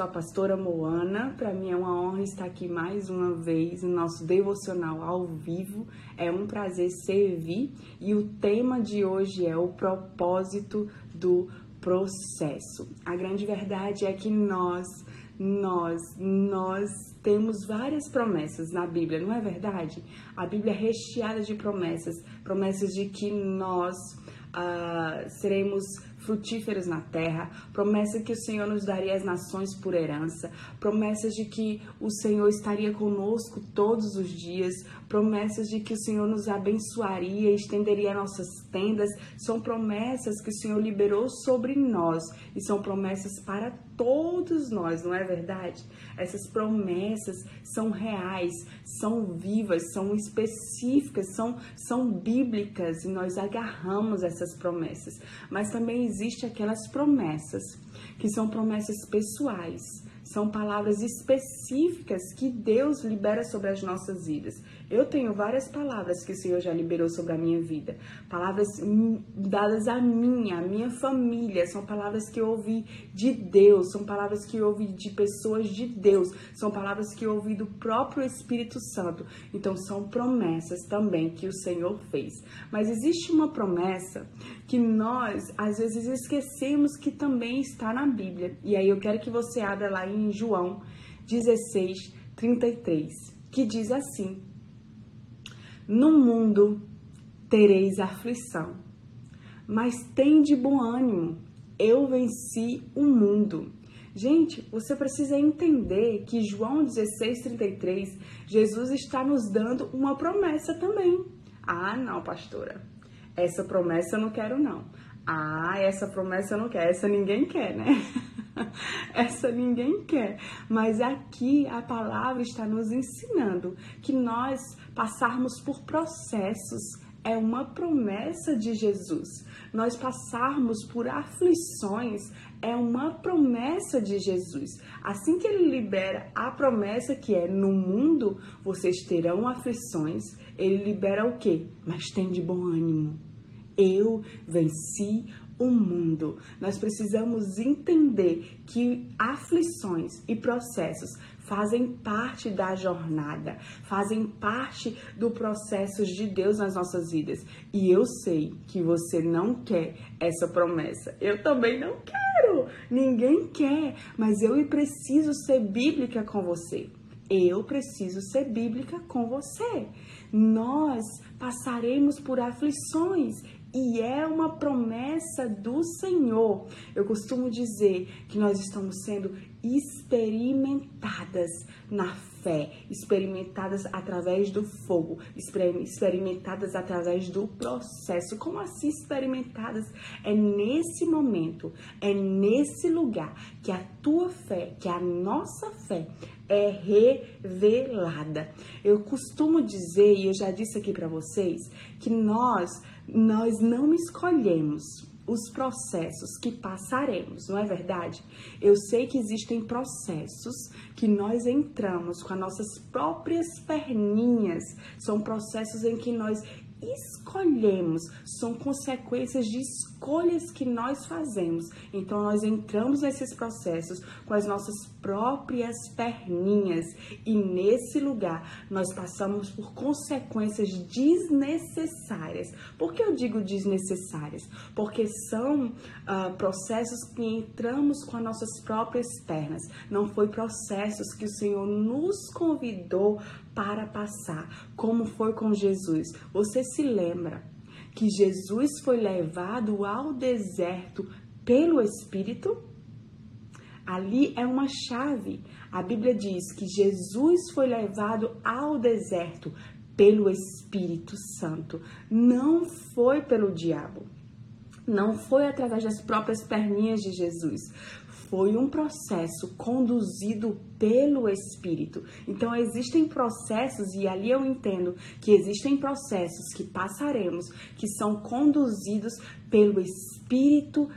sou a pastora Moana. Para mim é uma honra estar aqui mais uma vez no nosso devocional ao vivo. É um prazer servir e o tema de hoje é o propósito do processo. A grande verdade é que nós, nós, nós temos várias promessas na Bíblia, não é verdade? A Bíblia é recheada de promessas, promessas de que nós uh, seremos frutíferos na terra, promessa que o Senhor nos daria as nações por herança, promessas de que o Senhor estaria conosco todos os dias, promessas de que o Senhor nos abençoaria, estenderia nossas tendas, são promessas que o Senhor liberou sobre nós e são promessas para todos nós, não é verdade? Essas promessas são reais, são vivas, são específicas, são, são bíblicas e nós agarramos essas promessas. Mas também existem aquelas promessas que são promessas pessoais, são palavras específicas que Deus libera sobre as nossas vidas. Eu tenho várias palavras que o Senhor já liberou sobre a minha vida, palavras dadas a mim, a minha família, são palavras que eu ouvi de Deus, são palavras que eu ouvi de pessoas de Deus, são palavras que eu ouvi do próprio Espírito Santo. Então são promessas também que o Senhor fez. Mas existe uma promessa que nós às vezes esquecemos que também está na Bíblia. E aí eu quero que você abra lá em João 16, 33, que diz assim: No mundo tereis aflição, mas tem de bom ânimo, eu venci o mundo. Gente, você precisa entender que João 33, Jesus está nos dando uma promessa também. Ah, não, pastora. Essa promessa eu não quero, não. Ah, essa promessa eu não quero. Essa ninguém quer, né? essa ninguém quer. Mas aqui a palavra está nos ensinando que nós passarmos por processos é uma promessa de Jesus. Nós passarmos por aflições é uma promessa de Jesus. Assim que ele libera a promessa que é no mundo vocês terão aflições, ele libera o quê? Mas tem de bom ânimo. Eu venci o mundo. Nós precisamos entender que aflições e processos fazem parte da jornada, fazem parte do processo de Deus nas nossas vidas. E eu sei que você não quer essa promessa. Eu também não quero. Ninguém quer, mas eu preciso ser bíblica com você. Eu preciso ser bíblica com você. Nós passaremos por aflições e é uma promessa do Senhor. Eu costumo dizer que nós estamos sendo experimentadas na fé, experimentadas através do fogo, experimentadas através do processo. Como assim experimentadas? É nesse momento, é nesse lugar que a tua fé, que a nossa fé é revelada. Eu costumo dizer, e eu já disse aqui para vocês, que nós nós não escolhemos os processos que passaremos, não é verdade? Eu sei que existem processos que nós entramos com as nossas próprias perninhas, são processos em que nós escolhemos, são consequências de escolhas que nós fazemos. Então nós entramos nesses processos com as nossas próprias perninhas e nesse lugar nós passamos por consequências desnecessárias. Por que eu digo desnecessárias? Porque são uh, processos que entramos com as nossas próprias pernas. Não foi processos que o Senhor nos convidou para passar, como foi com Jesus. Você se lembra que Jesus foi levado ao deserto pelo Espírito? Ali é uma chave. A Bíblia diz que Jesus foi levado ao deserto pelo Espírito Santo, não foi pelo diabo. Não foi através das próprias perninhas de Jesus, foi um processo conduzido pelo Espírito. Então, existem processos, e ali eu entendo que existem processos que passaremos, que são conduzidos pelo Espírito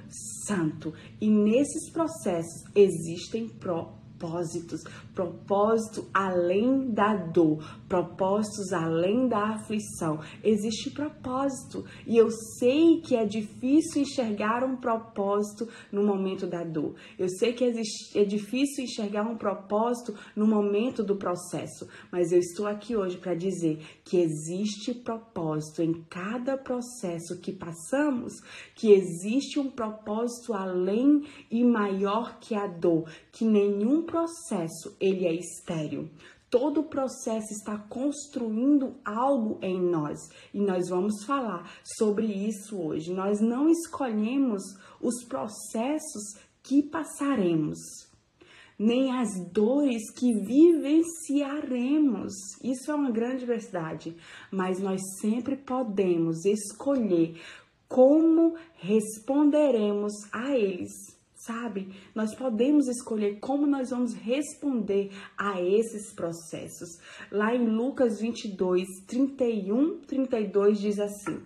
Santo. E nesses processos existem propósitos propósito além da dor, propósitos além da aflição. Existe propósito e eu sei que é difícil enxergar um propósito no momento da dor. Eu sei que é difícil enxergar um propósito no momento do processo, mas eu estou aqui hoje para dizer que existe propósito em cada processo que passamos, que existe um propósito além e maior que a dor, que nenhum processo ele é estéril. Todo o processo está construindo algo em nós e nós vamos falar sobre isso hoje. Nós não escolhemos os processos que passaremos, nem as dores que vivenciaremos. Isso é uma grande verdade, mas nós sempre podemos escolher como responderemos a eles sabe? Nós podemos escolher como nós vamos responder a esses processos. Lá em Lucas 22, 31, 32 diz assim: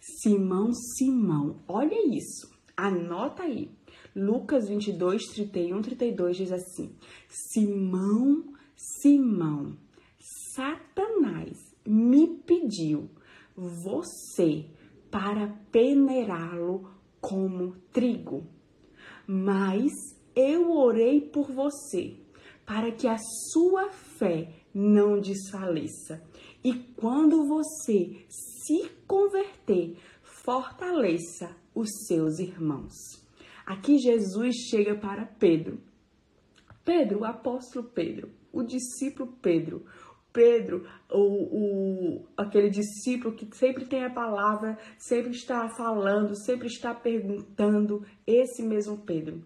Simão, Simão, olha isso, anota aí. Lucas 22, 31, 32 diz assim: Simão, Simão, Satanás me pediu você para peneirá-lo como trigo mas eu orei por você, para que a sua fé não desfaleça. E quando você se converter, fortaleça os seus irmãos. Aqui Jesus chega para Pedro. Pedro, o apóstolo Pedro, o discípulo Pedro, Pedro, o, o, aquele discípulo que sempre tem a palavra, sempre está falando, sempre está perguntando, esse mesmo Pedro.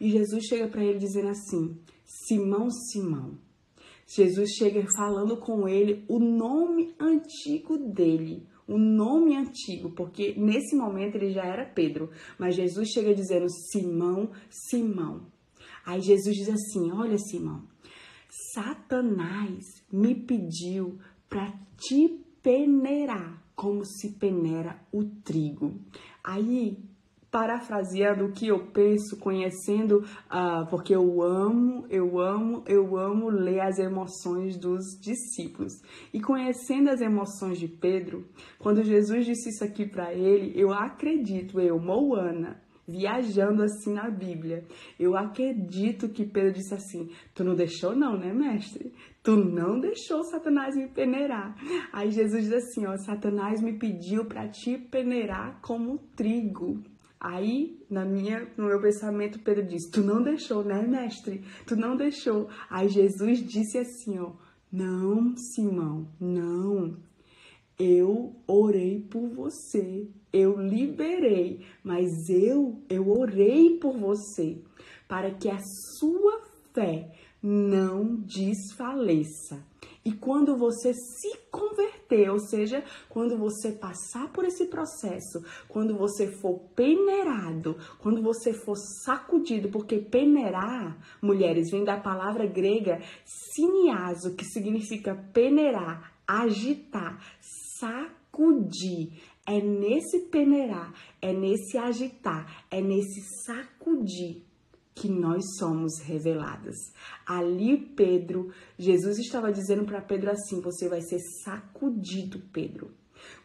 E Jesus chega para ele dizendo assim: Simão, Simão. Jesus chega falando com ele o nome antigo dele, o nome antigo, porque nesse momento ele já era Pedro, mas Jesus chega dizendo Simão, Simão. Aí Jesus diz assim: Olha, Simão, Satanás me pediu para te peneirar, como se peneira o trigo. Aí, parafraseando o que eu penso, conhecendo, uh, porque eu amo, eu amo, eu amo ler as emoções dos discípulos. E conhecendo as emoções de Pedro, quando Jesus disse isso aqui para ele, eu acredito, eu, Moana, viajando assim na Bíblia. Eu acredito que Pedro disse assim: Tu não deixou, não, né, mestre? Tu não deixou Satanás me peneirar. Aí Jesus diz assim: Ó, Satanás me pediu para te peneirar como trigo. Aí, na minha, no meu pensamento, Pedro disse: Tu não deixou, né, mestre? Tu não deixou. Aí Jesus disse assim: Ó, Não, Simão, não. Eu orei por você eu liberei, mas eu, eu orei por você para que a sua fé não desfaleça. E quando você se converter, ou seja, quando você passar por esse processo, quando você for peneirado, quando você for sacudido, porque peneirar, mulheres, vem da palavra grega siniaso, que significa peneirar, agitar, sacudir. É nesse peneirar, é nesse agitar, é nesse sacudir que nós somos reveladas. Ali, Pedro, Jesus estava dizendo para Pedro assim: você vai ser sacudido, Pedro.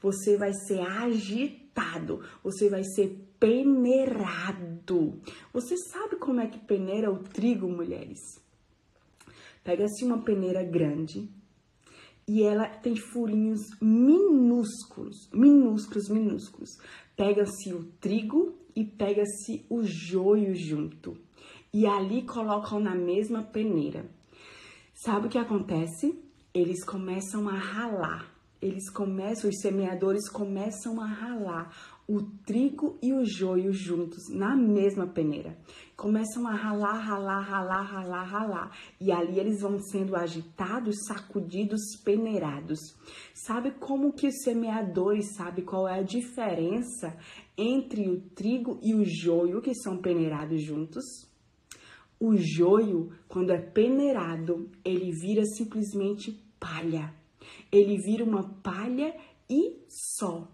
Você vai ser agitado, você vai ser peneirado. Você sabe como é que peneira o trigo, mulheres? Pega-se uma peneira grande, e ela tem furinhos minúsculos, minúsculos, minúsculos. Pega-se o trigo e pega-se o joio junto. E ali colocam na mesma peneira. Sabe o que acontece? Eles começam a ralar. Eles começam, os semeadores começam a ralar o trigo e o joio juntos na mesma peneira. Começam a ralar, ralar, ralar, ralar, ralar. E ali eles vão sendo agitados, sacudidos, peneirados. Sabe como que os semeadores sabem qual é a diferença entre o trigo e o joio que são peneirados juntos? O joio, quando é peneirado, ele vira simplesmente palha. Ele vira uma palha e só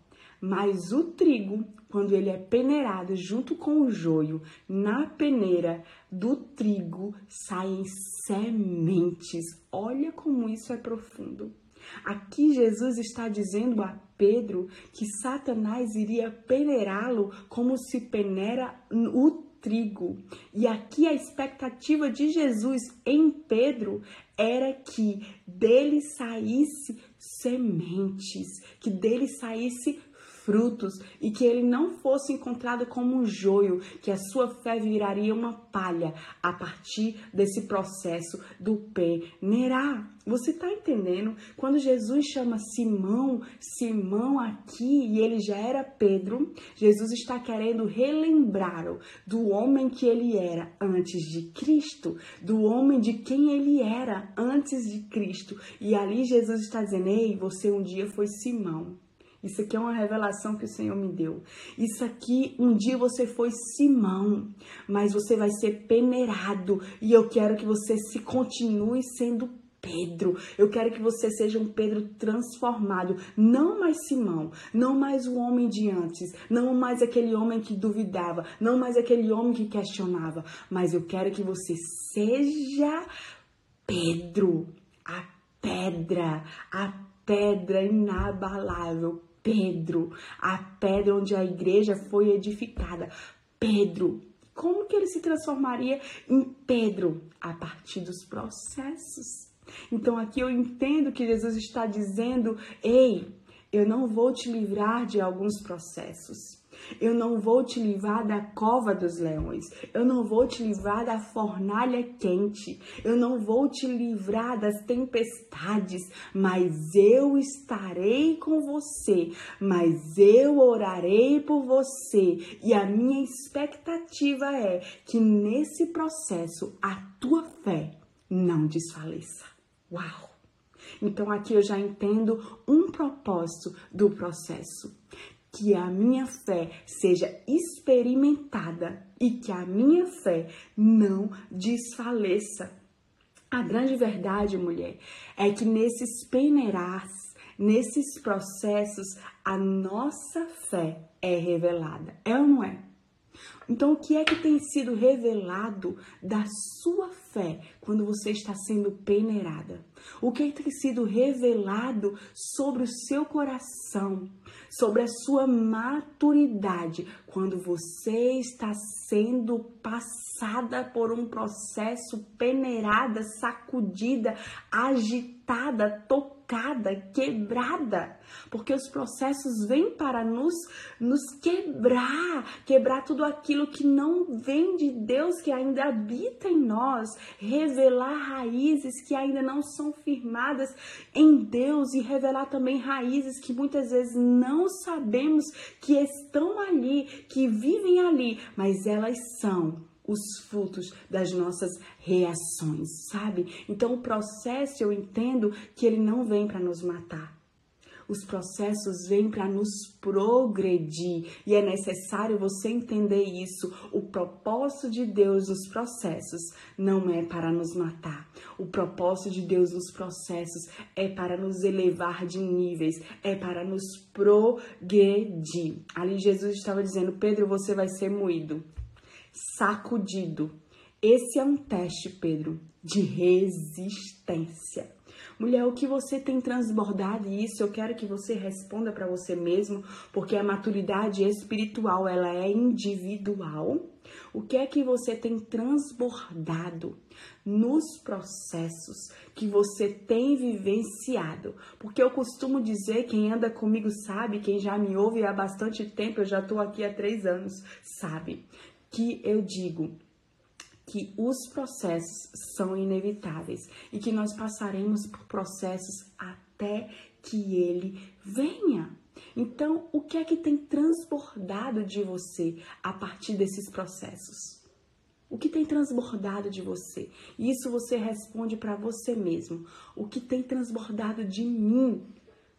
Mas o trigo, quando ele é peneirado junto com o joio, na peneira do trigo saem sementes. Olha como isso é profundo. Aqui Jesus está dizendo a Pedro que Satanás iria peneirá-lo como se peneira o trigo. E aqui a expectativa de Jesus em Pedro era que dele saísse sementes, que dele saísse frutos e que ele não fosse encontrado como um joio, que a sua fé viraria uma palha a partir desse processo do peneirar. Você está entendendo? Quando Jesus chama Simão, Simão aqui, e ele já era Pedro, Jesus está querendo relembrá-lo do homem que ele era antes de Cristo, do homem de quem ele era antes de Cristo. E ali Jesus está dizendo: Ei, você um dia foi Simão. Isso aqui é uma revelação que o Senhor me deu. Isso aqui, um dia você foi Simão, mas você vai ser peneirado. E eu quero que você se continue sendo Pedro. Eu quero que você seja um Pedro transformado, não mais Simão, não mais o homem de antes, não mais aquele homem que duvidava, não mais aquele homem que questionava, mas eu quero que você seja Pedro, a pedra, a pedra inabalável, Pedro, a pedra onde a igreja foi edificada. Pedro, como que ele se transformaria em Pedro? A partir dos processos. Então aqui eu entendo que Jesus está dizendo: ei, eu não vou te livrar de alguns processos. Eu não vou te livrar da cova dos leões. Eu não vou te livrar da fornalha quente. Eu não vou te livrar das tempestades. Mas eu estarei com você. Mas eu orarei por você. E a minha expectativa é que nesse processo a tua fé não desfaleça. Uau! Então aqui eu já entendo um propósito do processo que a minha fé seja experimentada e que a minha fé não desfaleça. A grande verdade, mulher, é que nesses peneiras, nesses processos, a nossa fé é revelada. É ou não é? Então, o que é que tem sido revelado da sua fé quando você está sendo peneirada? O que, é que tem sido revelado sobre o seu coração, sobre a sua maturidade quando você está sendo passada por um processo peneirada, sacudida, agitada, tocada, quebrada? Porque os processos vêm para nos, nos quebrar, quebrar tudo aquilo que não vem de Deus, que ainda habita em nós, revelar raízes que ainda não são firmadas em Deus e revelar também raízes que muitas vezes não sabemos que estão ali, que vivem ali, mas elas são os frutos das nossas reações, sabe? Então o processo eu entendo que ele não vem para nos matar. Os processos vêm para nos progredir e é necessário você entender isso. O propósito de Deus nos processos não é para nos matar. O propósito de Deus nos processos é para nos elevar de níveis, é para nos progredir. Ali Jesus estava dizendo: Pedro, você vai ser moído, sacudido. Esse é um teste, Pedro, de resistência. Mulher, o que você tem transbordado isso? Eu quero que você responda para você mesmo, porque a maturidade espiritual, ela é individual. O que é que você tem transbordado nos processos que você tem vivenciado? Porque eu costumo dizer, quem anda comigo sabe, quem já me ouve há bastante tempo, eu já estou aqui há três anos, sabe, que eu digo que os processos são inevitáveis e que nós passaremos por processos até que ele venha. Então, o que é que tem transbordado de você a partir desses processos? O que tem transbordado de você? Isso você responde para você mesmo. O que tem transbordado de mim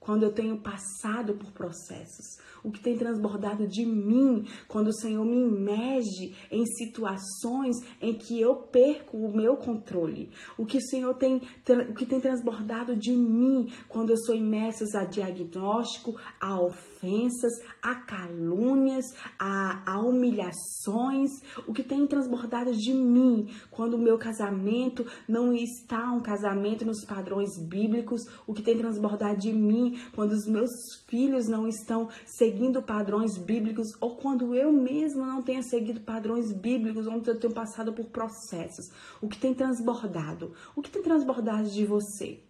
quando eu tenho passado por processos? O que tem transbordado de mim quando o Senhor me imerge em situações em que eu perco o meu controle, o que o Senhor tem, o que tem transbordado de mim quando eu sou imersa a diagnóstico, a ofensas, a calúnias, a, a humilhações, o que tem transbordado de mim quando o meu casamento não está um casamento nos padrões bíblicos, o que tem transbordado de mim quando os meus filhos não estão seguindo padrões bíblicos ou quando eu mesmo não tenho seguido padrões bíblicos, onde eu tenho passado por processos, o que tem transbordado, o que tem transbordado de você.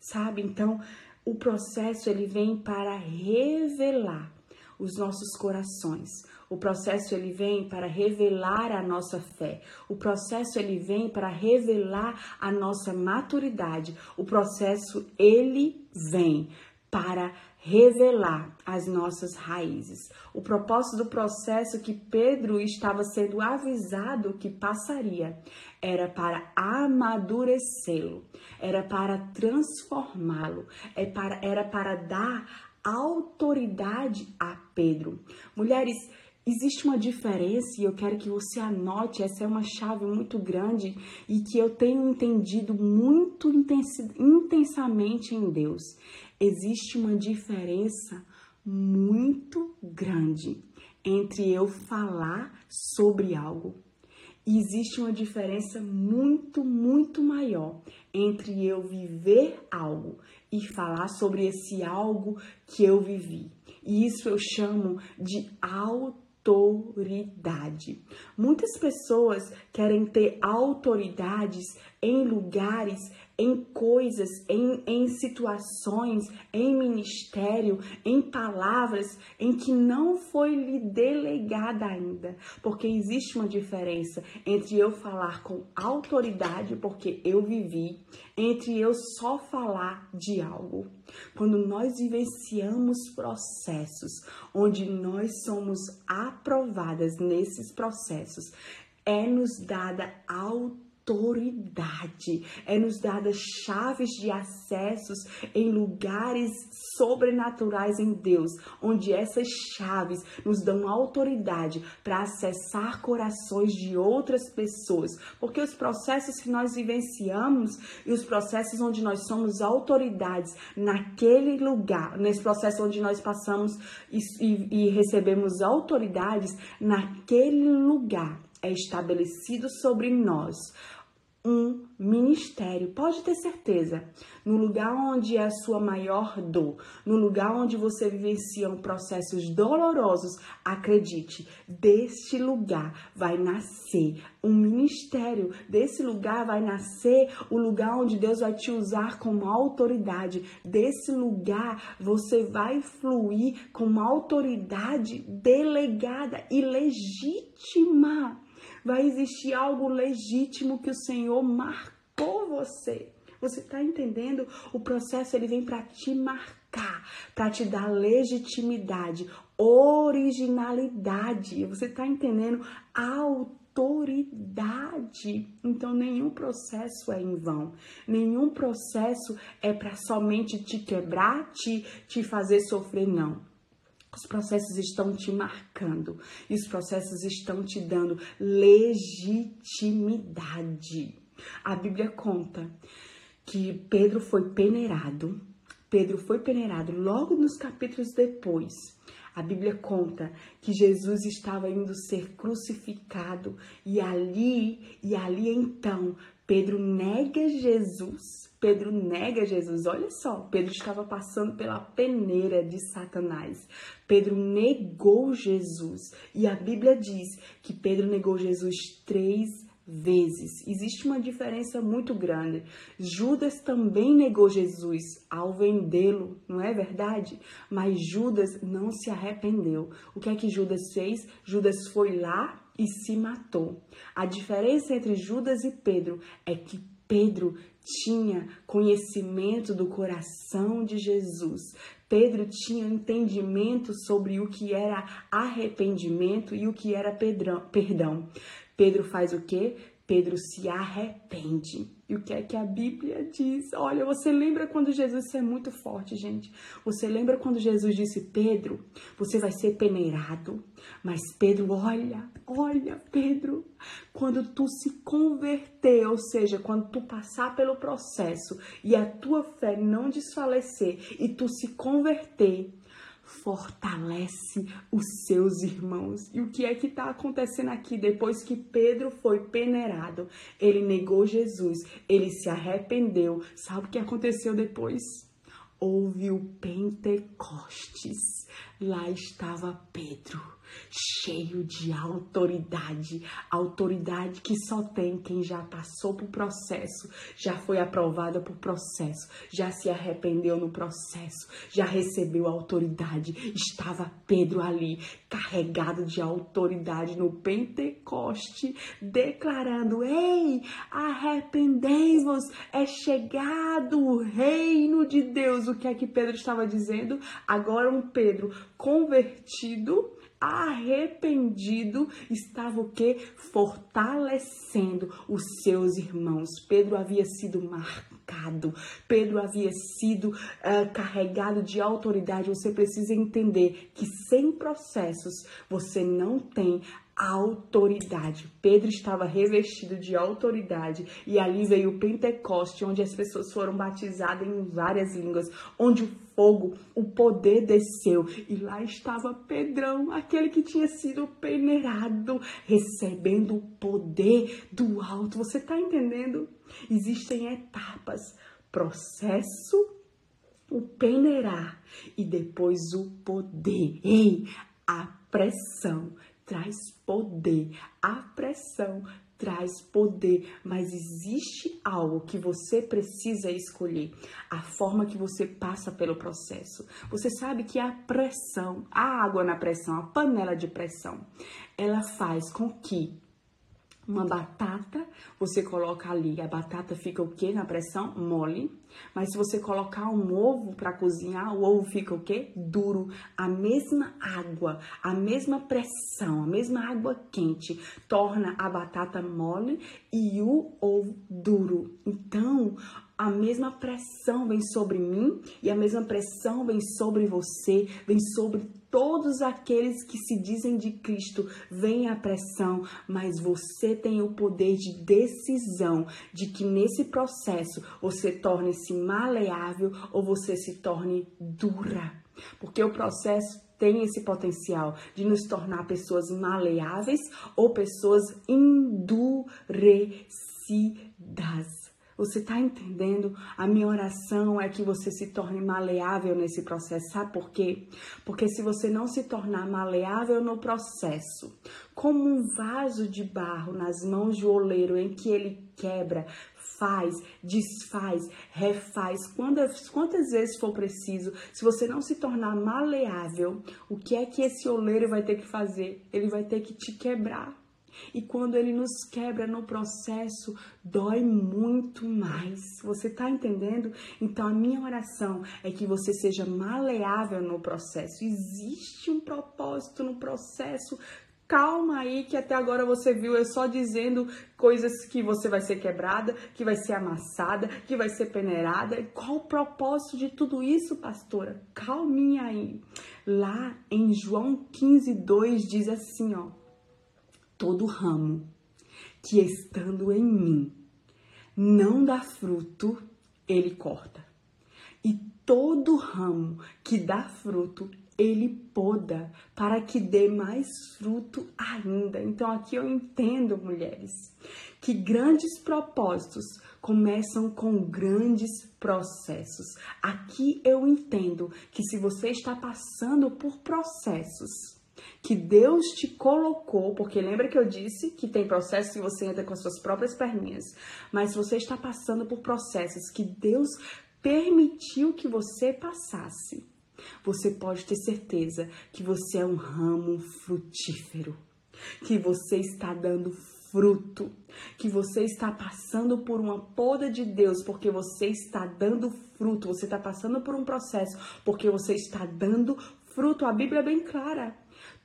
Sabe? Então, o processo ele vem para revelar os nossos corações. O processo ele vem para revelar a nossa fé. O processo ele vem para revelar a nossa maturidade. O processo ele vem para revelar as nossas raízes. O propósito do processo que Pedro estava sendo avisado que passaria era para amadurecê-lo, era para transformá-lo, é era para dar autoridade a Pedro. Mulheres, Existe uma diferença e eu quero que você anote, essa é uma chave muito grande e que eu tenho entendido muito intensamente em Deus. Existe uma diferença muito grande entre eu falar sobre algo e existe uma diferença muito, muito maior entre eu viver algo e falar sobre esse algo que eu vivi. E isso eu chamo de auto autoridade. Muitas pessoas querem ter autoridades em lugares, em coisas, em, em situações, em ministério, em palavras em que não foi lhe delegada ainda. Porque existe uma diferença entre eu falar com autoridade, porque eu vivi, entre eu só falar de algo. Quando nós vivenciamos processos onde nós somos aprovadas nesses processos, é nos dada autoridade autoridade, é nos dada chaves de acessos em lugares sobrenaturais em Deus, onde essas chaves nos dão autoridade para acessar corações de outras pessoas, porque os processos que nós vivenciamos e os processos onde nós somos autoridades naquele lugar, nesse processo onde nós passamos e, e, e recebemos autoridades naquele lugar é estabelecido sobre nós um ministério. Pode ter certeza. No lugar onde é a sua maior dor, no lugar onde você vivencia processos dolorosos, acredite, deste lugar vai nascer um ministério. Desse lugar vai nascer o lugar onde Deus vai te usar como autoridade. Desse lugar você vai fluir com uma autoridade delegada e legítima vai existir algo legítimo que o Senhor marcou você. Você está entendendo? O processo ele vem para te marcar, para te dar legitimidade, originalidade. Você está entendendo? Autoridade. Então, nenhum processo é em vão. Nenhum processo é para somente te quebrar, te, te fazer sofrer, não. Os processos estão te marcando e os processos estão te dando legitimidade. A Bíblia conta que Pedro foi peneirado. Pedro foi peneirado logo nos capítulos depois. A Bíblia conta que Jesus estava indo ser crucificado e ali, e ali então, Pedro nega Jesus Pedro nega Jesus. Olha só, Pedro estava passando pela peneira de Satanás. Pedro negou Jesus. E a Bíblia diz que Pedro negou Jesus três vezes. Existe uma diferença muito grande. Judas também negou Jesus ao vendê-lo, não é verdade? Mas Judas não se arrependeu. O que é que Judas fez? Judas foi lá e se matou. A diferença entre Judas e Pedro é que Pedro tinha conhecimento do coração de Jesus. Pedro tinha entendimento sobre o que era arrependimento e o que era perdão. Pedro faz o quê? Pedro se arrepende. E o que é que a Bíblia diz? Olha, você lembra quando Jesus, isso é muito forte, gente. Você lembra quando Jesus disse, Pedro, você vai ser peneirado. Mas Pedro, olha, olha, Pedro, quando tu se converter, ou seja, quando tu passar pelo processo e a tua fé não desfalecer e tu se converter, fortalece os seus irmãos. E o que é que está acontecendo aqui depois que Pedro foi peneirado? Ele negou Jesus, ele se arrependeu. Sabe o que aconteceu depois? Houve o Pentecostes. Lá estava Pedro cheio de autoridade, autoridade que só tem quem já passou por processo, já foi aprovada por processo, já se arrependeu no processo, já recebeu autoridade. Estava Pedro ali, carregado de autoridade no Pentecoste, declarando: Ei, arrependei-vos, é chegado o reino de Deus. O que é que Pedro estava dizendo? Agora, um Pedro convertido arrependido, estava o que? Fortalecendo os seus irmãos. Pedro havia sido marcado, Pedro havia sido uh, carregado de autoridade. Você precisa entender que sem processos você não tem autoridade. Pedro estava revestido de autoridade e ali veio o Pentecoste, onde as pessoas foram batizadas em várias línguas, onde o fogo, o poder desceu e lá estava Pedrão, aquele que tinha sido peneirado, recebendo o poder do alto. Você está entendendo? Existem etapas, processo, o peneirar e depois o poder. Ei, a pressão traz poder. A pressão traz poder, mas existe algo que você precisa escolher, a forma que você passa pelo processo. Você sabe que a pressão, a água na pressão, a panela de pressão, ela faz com que uma batata, você coloca ali, a batata fica o que na pressão? Mole. Mas se você colocar um ovo para cozinhar, o ovo fica o que? Duro. A mesma água, a mesma pressão, a mesma água quente torna a batata mole e o ovo duro. Então, a mesma pressão vem sobre mim e a mesma pressão vem sobre você, vem sobre todos aqueles que se dizem de Cristo. Vem a pressão, mas você tem o poder de decisão de que nesse processo você torne-se maleável ou você se torne dura. Porque o processo tem esse potencial de nos tornar pessoas maleáveis ou pessoas endurecidas. Você está entendendo? A minha oração é que você se torne maleável nesse processo. Sabe por quê? Porque se você não se tornar maleável no processo, como um vaso de barro nas mãos de oleiro em que ele quebra, faz, desfaz, refaz, quantas, quantas vezes for preciso, se você não se tornar maleável, o que é que esse oleiro vai ter que fazer? Ele vai ter que te quebrar. E quando ele nos quebra no processo, dói muito mais. Você está entendendo? Então a minha oração é que você seja maleável no processo. Existe um propósito no processo. Calma aí, que até agora você viu eu só dizendo coisas que você vai ser quebrada, que vai ser amassada, que vai ser peneirada. Qual o propósito de tudo isso, pastora? Calminha aí. Lá em João 15, 2 diz assim, ó todo ramo que estando em mim não dá fruto, ele corta. E todo ramo que dá fruto, ele poda para que dê mais fruto ainda. Então aqui eu entendo, mulheres, que grandes propósitos começam com grandes processos. Aqui eu entendo que se você está passando por processos, que Deus te colocou, porque lembra que eu disse que tem processos que você entra com as suas próprias perninhas, mas você está passando por processos que Deus permitiu que você passasse, você pode ter certeza que você é um ramo frutífero, que você está dando fruto, que você está passando por uma poda de Deus porque você está dando fruto, você está passando por um processo porque você está dando fruto. A Bíblia é bem clara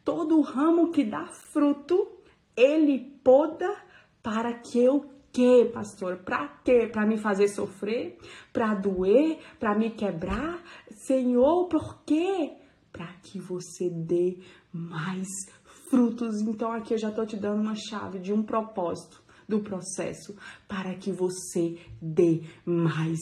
todo ramo que dá fruto, ele poda Para que eu quê, pastor? Para quê? Para me fazer sofrer? Para doer? Para me quebrar? Senhor, por quê? Para que você dê mais frutos. Então aqui eu já estou te dando uma chave de um propósito do processo para que você dê mais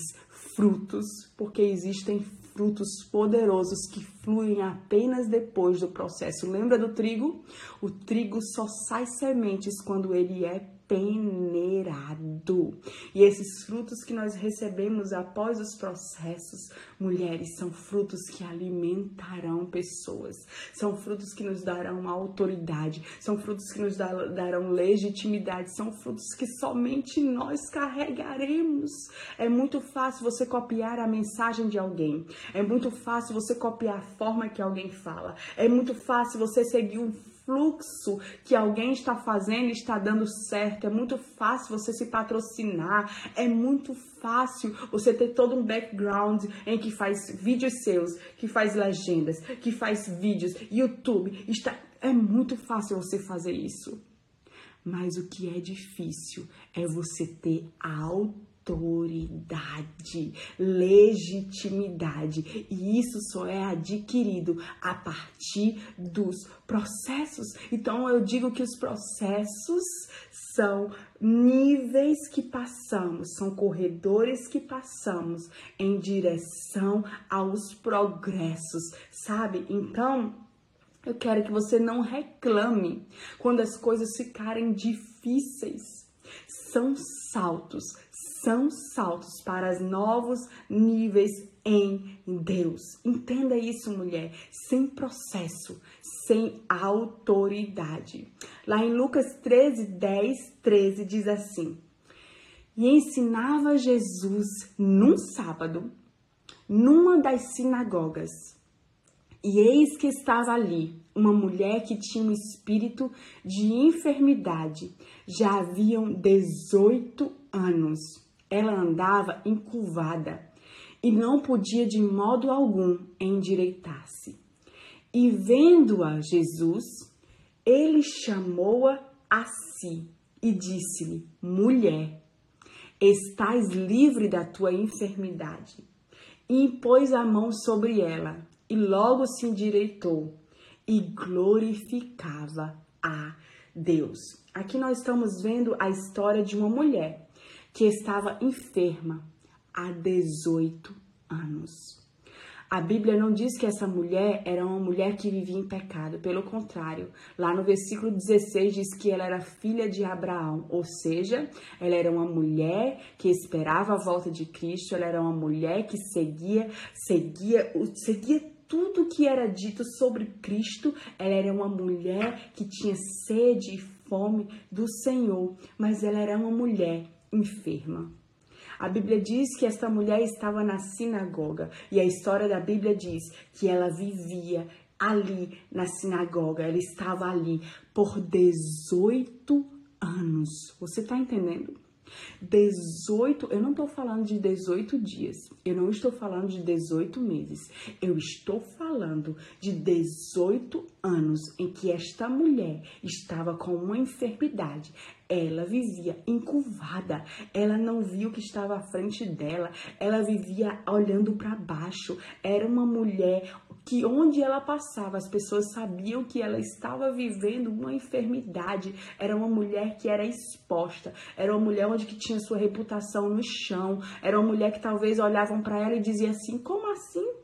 frutos, porque existem frutos poderosos que fluem apenas depois do processo. Lembra do trigo? O trigo só sai sementes quando ele é peneirado. E esses frutos que nós recebemos após os processos, mulheres, são frutos que alimentarão pessoas, são frutos que nos darão autoridade, são frutos que nos darão legitimidade, são frutos que somente nós carregaremos. É muito fácil você copiar a mensagem de alguém, é muito fácil você copiar a forma que alguém fala, é muito fácil você seguir um fluxo que alguém está fazendo e está dando certo. É muito fácil você se patrocinar, é muito fácil você ter todo um background em que faz vídeos seus, que faz legendas, que faz vídeos, YouTube. Está... É muito fácil você fazer isso. Mas o que é difícil é você ter auto autoridade, legitimidade. E isso só é adquirido a partir dos processos. Então eu digo que os processos são níveis que passamos, são corredores que passamos em direção aos progressos, sabe? Então, eu quero que você não reclame quando as coisas ficarem difíceis. São saltos, são saltos para novos níveis em Deus. Entenda isso, mulher, sem processo, sem autoridade. Lá em Lucas 13, 10, 13 diz assim: E ensinava Jesus num sábado, numa das sinagogas. E eis que estava ali uma mulher que tinha um espírito de enfermidade. Já haviam 18 anos ela andava encurvada e não podia de modo algum endireitar-se. E vendo-a Jesus, ele chamou-a a si e disse-lhe: Mulher, estás livre da tua enfermidade. E impôs a mão sobre ela, e logo se endireitou e glorificava a Deus. Aqui nós estamos vendo a história de uma mulher que estava enferma há 18 anos. A Bíblia não diz que essa mulher era uma mulher que vivia em pecado, pelo contrário, lá no versículo 16 diz que ela era filha de Abraão, ou seja, ela era uma mulher que esperava a volta de Cristo, ela era uma mulher que seguia, seguia, seguia tudo que era dito sobre Cristo, ela era uma mulher que tinha sede e fome do Senhor, mas ela era uma mulher enferma. A Bíblia diz que esta mulher estava na sinagoga e a história da Bíblia diz que ela vivia ali na sinagoga, ela estava ali por 18 anos. Você está entendendo? 18, eu não estou falando de 18 dias, eu não estou falando de 18 meses, eu estou falando de 18 anos em que esta mulher estava com uma enfermidade. Ela vivia encurvada, ela não via o que estava à frente dela, ela vivia olhando para baixo. Era uma mulher que onde ela passava, as pessoas sabiam que ela estava vivendo uma enfermidade. Era uma mulher que era exposta, era uma mulher onde que tinha sua reputação no chão, era uma mulher que talvez olhavam para ela e diziam assim: "Como assim?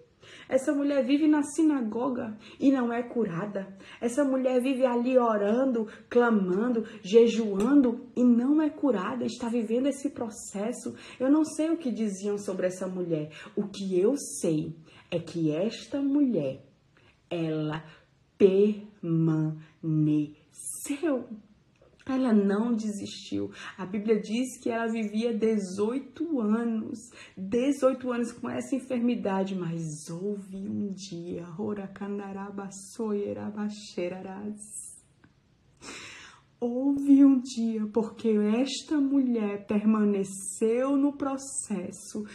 Essa mulher vive na sinagoga e não é curada. Essa mulher vive ali orando, clamando, jejuando e não é curada, está vivendo esse processo. Eu não sei o que diziam sobre essa mulher. O que eu sei é que esta mulher, ela permaneceu. Ela não desistiu. A Bíblia diz que ela vivia 18 anos, 18 anos com essa enfermidade, mas houve um dia, Houve um dia porque esta mulher permaneceu no processo,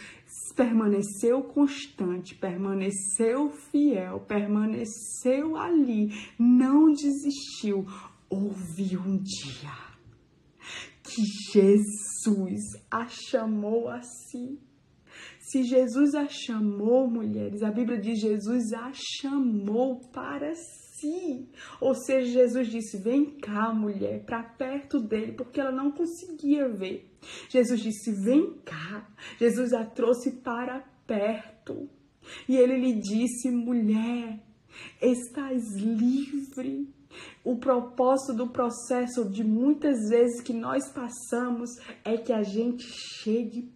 permaneceu constante, permaneceu fiel, permaneceu ali, não desistiu houve um dia que Jesus a chamou a si. Se Jesus a chamou, mulheres, a Bíblia diz Jesus a chamou para si. Ou seja, Jesus disse: Vem cá, mulher, para perto dele, porque ela não conseguia ver. Jesus disse: Vem cá. Jesus a trouxe para perto. E ele lhe disse: Mulher, estás livre. O propósito do processo de muitas vezes que nós passamos é que a gente chegue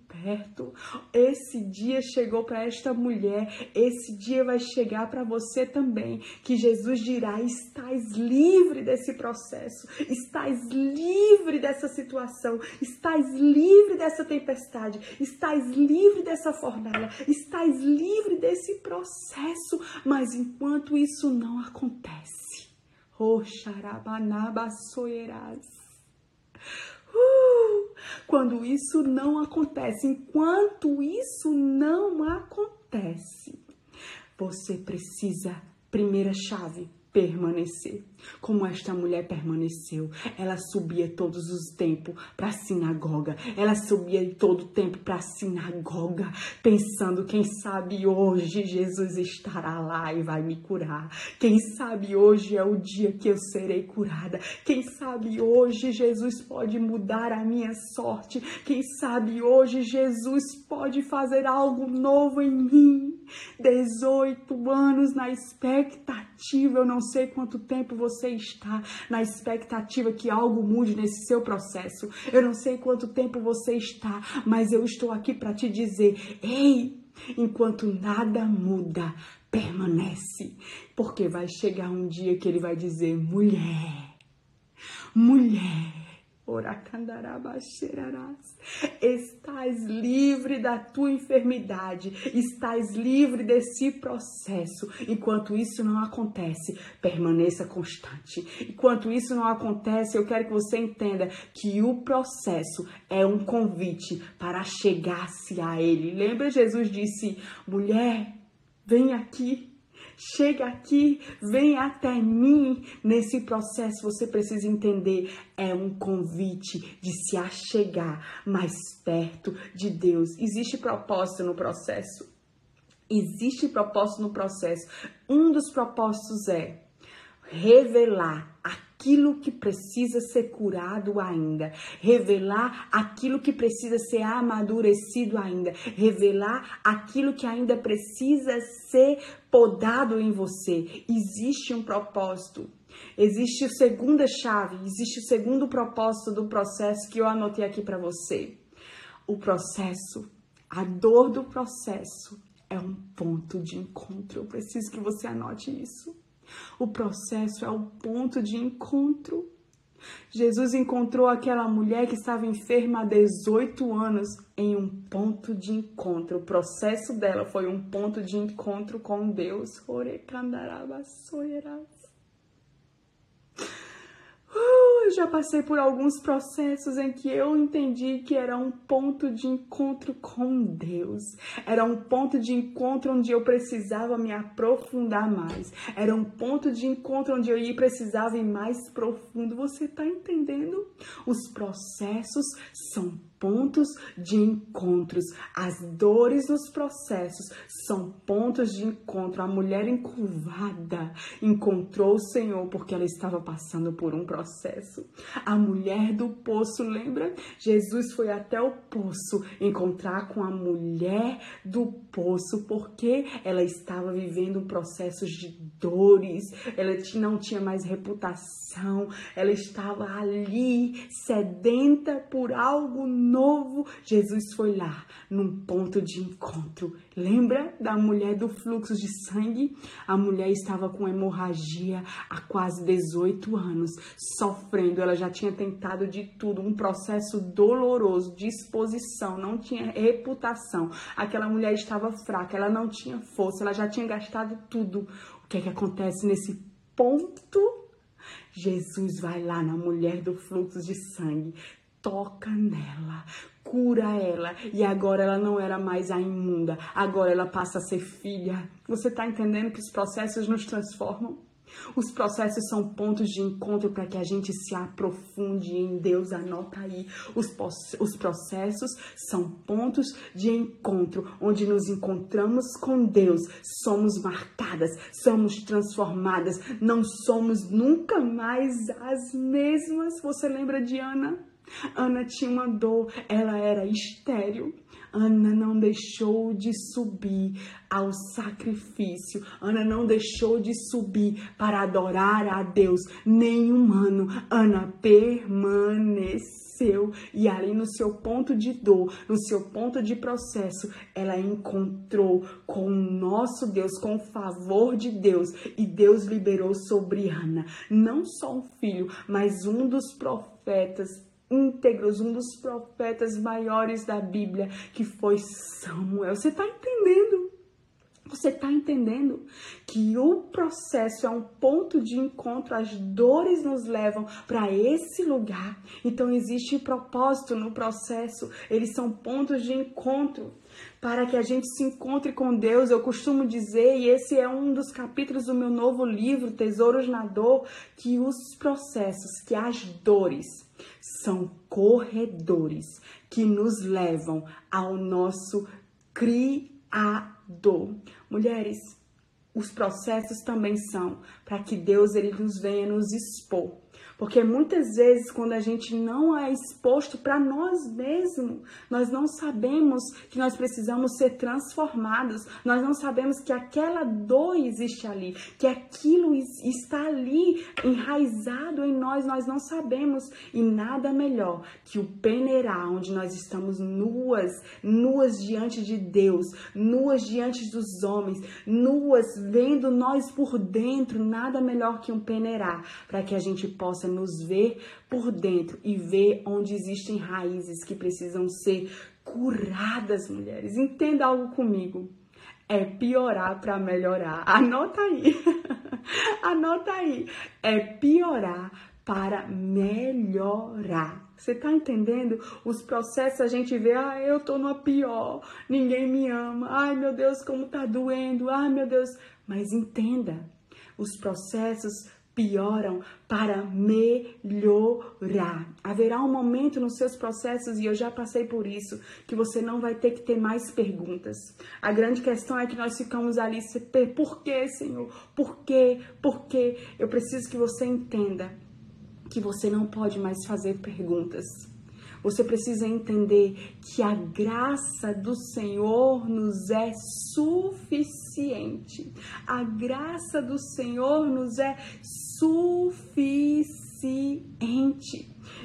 Esse dia chegou para esta mulher, esse dia vai chegar para você também, que Jesus dirá: "Estás livre desse processo, estás livre dessa situação, estás livre dessa tempestade, estás livre dessa fornalha, estás livre desse processo". Mas enquanto isso não acontece, Oh, Uh, quando isso não acontece, enquanto isso não acontece, você precisa, primeira chave, permanecer. Como esta mulher permaneceu, ela subia todos os tempos para a sinagoga, ela subia todo o tempo para a sinagoga, pensando: quem sabe hoje Jesus estará lá e vai me curar, quem sabe hoje é o dia que eu serei curada, quem sabe hoje Jesus pode mudar a minha sorte, quem sabe hoje Jesus pode fazer algo novo em mim. 18 anos na expectativa, eu não sei quanto tempo você você está na expectativa que algo mude nesse seu processo. Eu não sei quanto tempo você está, mas eu estou aqui para te dizer: ei, enquanto nada muda, permanece, porque vai chegar um dia que ele vai dizer: mulher, mulher Estás livre da tua enfermidade, estás livre desse processo. Enquanto isso não acontece, permaneça constante. Enquanto isso não acontece, eu quero que você entenda que o processo é um convite para chegar-se a Ele. Lembra, Jesus disse: mulher, vem aqui. Chega aqui, vem até mim. Nesse processo você precisa entender, é um convite de se achegar mais perto de Deus. Existe propósito no processo. Existe propósito no processo. Um dos propósitos é revelar a aquilo que precisa ser curado ainda, revelar aquilo que precisa ser amadurecido ainda, revelar aquilo que ainda precisa ser podado em você. Existe um propósito. Existe a segunda chave, existe o segundo propósito do processo que eu anotei aqui para você. O processo, a dor do processo é um ponto de encontro. Eu preciso que você anote isso. O processo é o ponto de encontro. Jesus encontrou aquela mulher que estava enferma há 18 anos em um ponto de encontro. O processo dela foi um ponto de encontro com Deus. Orekandarabassoeras. Uh, eu já passei por alguns processos em que eu entendi que era um ponto de encontro com Deus. Era um ponto de encontro onde eu precisava me aprofundar mais. Era um ponto de encontro onde eu precisava ir mais profundo. Você está entendendo? Os processos são pontos de encontros. As dores nos processos são pontos de encontro. A mulher encurvada encontrou o Senhor porque ela estava passando por um processo. A mulher do poço, lembra? Jesus foi até o poço encontrar com a mulher do poço porque ela estava vivendo um processo de dores. Ela não tinha mais reputação. Ela estava ali sedenta por algo novo, Jesus foi lá, num ponto de encontro. Lembra da mulher do fluxo de sangue? A mulher estava com hemorragia há quase 18 anos, sofrendo. Ela já tinha tentado de tudo, um processo doloroso, de exposição, não tinha reputação. Aquela mulher estava fraca, ela não tinha força, ela já tinha gastado tudo. O que é que acontece nesse ponto? Jesus vai lá na mulher do fluxo de sangue, toca nela, cura ela e agora ela não era mais a imunda, agora ela passa a ser filha. Você está entendendo que os processos nos transformam? Os processos são pontos de encontro para que a gente se aprofunde em Deus. Anota aí. Os, os processos são pontos de encontro onde nos encontramos com Deus. Somos marcadas, somos transformadas, não somos nunca mais as mesmas. Você lembra de Ana? Ana tinha uma dor, ela era estéril. Ana não deixou de subir ao sacrifício. Ana não deixou de subir para adorar a Deus nem humano. Ana permaneceu e ali no seu ponto de dor, no seu ponto de processo, ela encontrou com o nosso Deus, com o favor de Deus, e Deus liberou sobre Ana não só um filho, mas um dos profetas íntegros, um dos profetas maiores da Bíblia, que foi Samuel. Você está entendendo? Você está entendendo que o processo é um ponto de encontro, as dores nos levam para esse lugar. Então existe propósito no processo, eles são pontos de encontro para que a gente se encontre com Deus. Eu costumo dizer, e esse é um dos capítulos do meu novo livro, Tesouros na Dor, que os processos, que as dores, são corredores que nos levam ao nosso Criador. Mulheres, os processos também são para que Deus ele nos venha nos expor porque muitas vezes, quando a gente não é exposto para nós mesmos, nós não sabemos que nós precisamos ser transformados, nós não sabemos que aquela dor existe ali, que aquilo está ali enraizado em nós, nós não sabemos. E nada melhor que o peneirar, onde nós estamos nuas, nuas diante de Deus, nuas diante dos homens, nuas, vendo nós por dentro, nada melhor que um peneirar, para que a gente possa possa nos ver por dentro e ver onde existem raízes que precisam ser curadas, mulheres. Entenda algo comigo. É piorar para melhorar. Anota aí. Anota aí. É piorar para melhorar. Você tá entendendo? Os processos a gente vê, ah, eu tô numa pior, ninguém me ama, ai meu Deus, como tá doendo, ai meu Deus. Mas entenda, os processos pioram para melhorar. Haverá um momento nos seus processos, e eu já passei por isso, que você não vai ter que ter mais perguntas. A grande questão é que nós ficamos ali, por que, Senhor? Por quê? Por quê? Eu preciso que você entenda que você não pode mais fazer perguntas. Você precisa entender que a graça do Senhor nos é suficiente. A graça do Senhor nos é suficiente.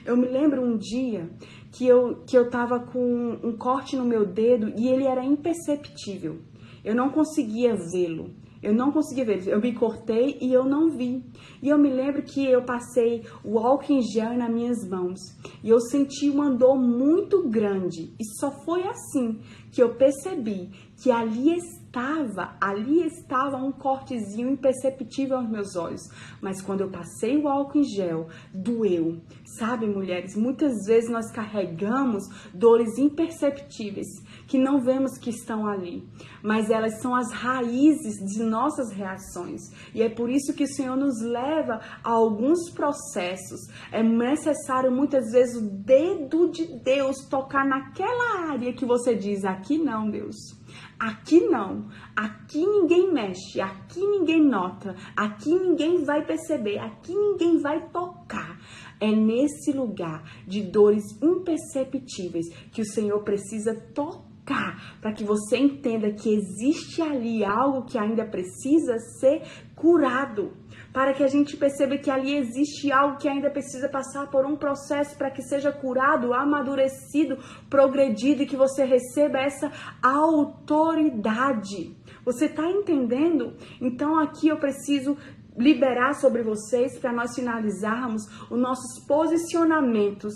Eu me lembro um dia que eu, que eu tava com um corte no meu dedo e ele era imperceptível. Eu não conseguia vê-lo. Eu não conseguia ver. Eu me cortei e eu não vi. E eu me lembro que eu passei o álcool em gel nas minhas mãos. E eu senti uma dor muito grande. E só foi assim que eu percebi que ali estava, ali estava um cortezinho imperceptível aos meus olhos. Mas quando eu passei o álcool em gel, doeu. Sabe, mulheres, muitas vezes nós carregamos dores imperceptíveis que não vemos que estão ali, mas elas são as raízes de nossas reações. E é por isso que o Senhor nos leva a alguns processos. É necessário muitas vezes o dedo de Deus tocar naquela área que você diz: aqui não, Deus. Aqui não, aqui ninguém mexe, aqui ninguém nota, aqui ninguém vai perceber, aqui ninguém vai tocar. É nesse lugar de dores imperceptíveis que o Senhor precisa tocar para que você entenda que existe ali algo que ainda precisa ser curado para que a gente perceba que ali existe algo que ainda precisa passar por um processo para que seja curado, amadurecido, progredido e que você receba essa autoridade. Você está entendendo? Então aqui eu preciso liberar sobre vocês para nós finalizarmos os nossos posicionamentos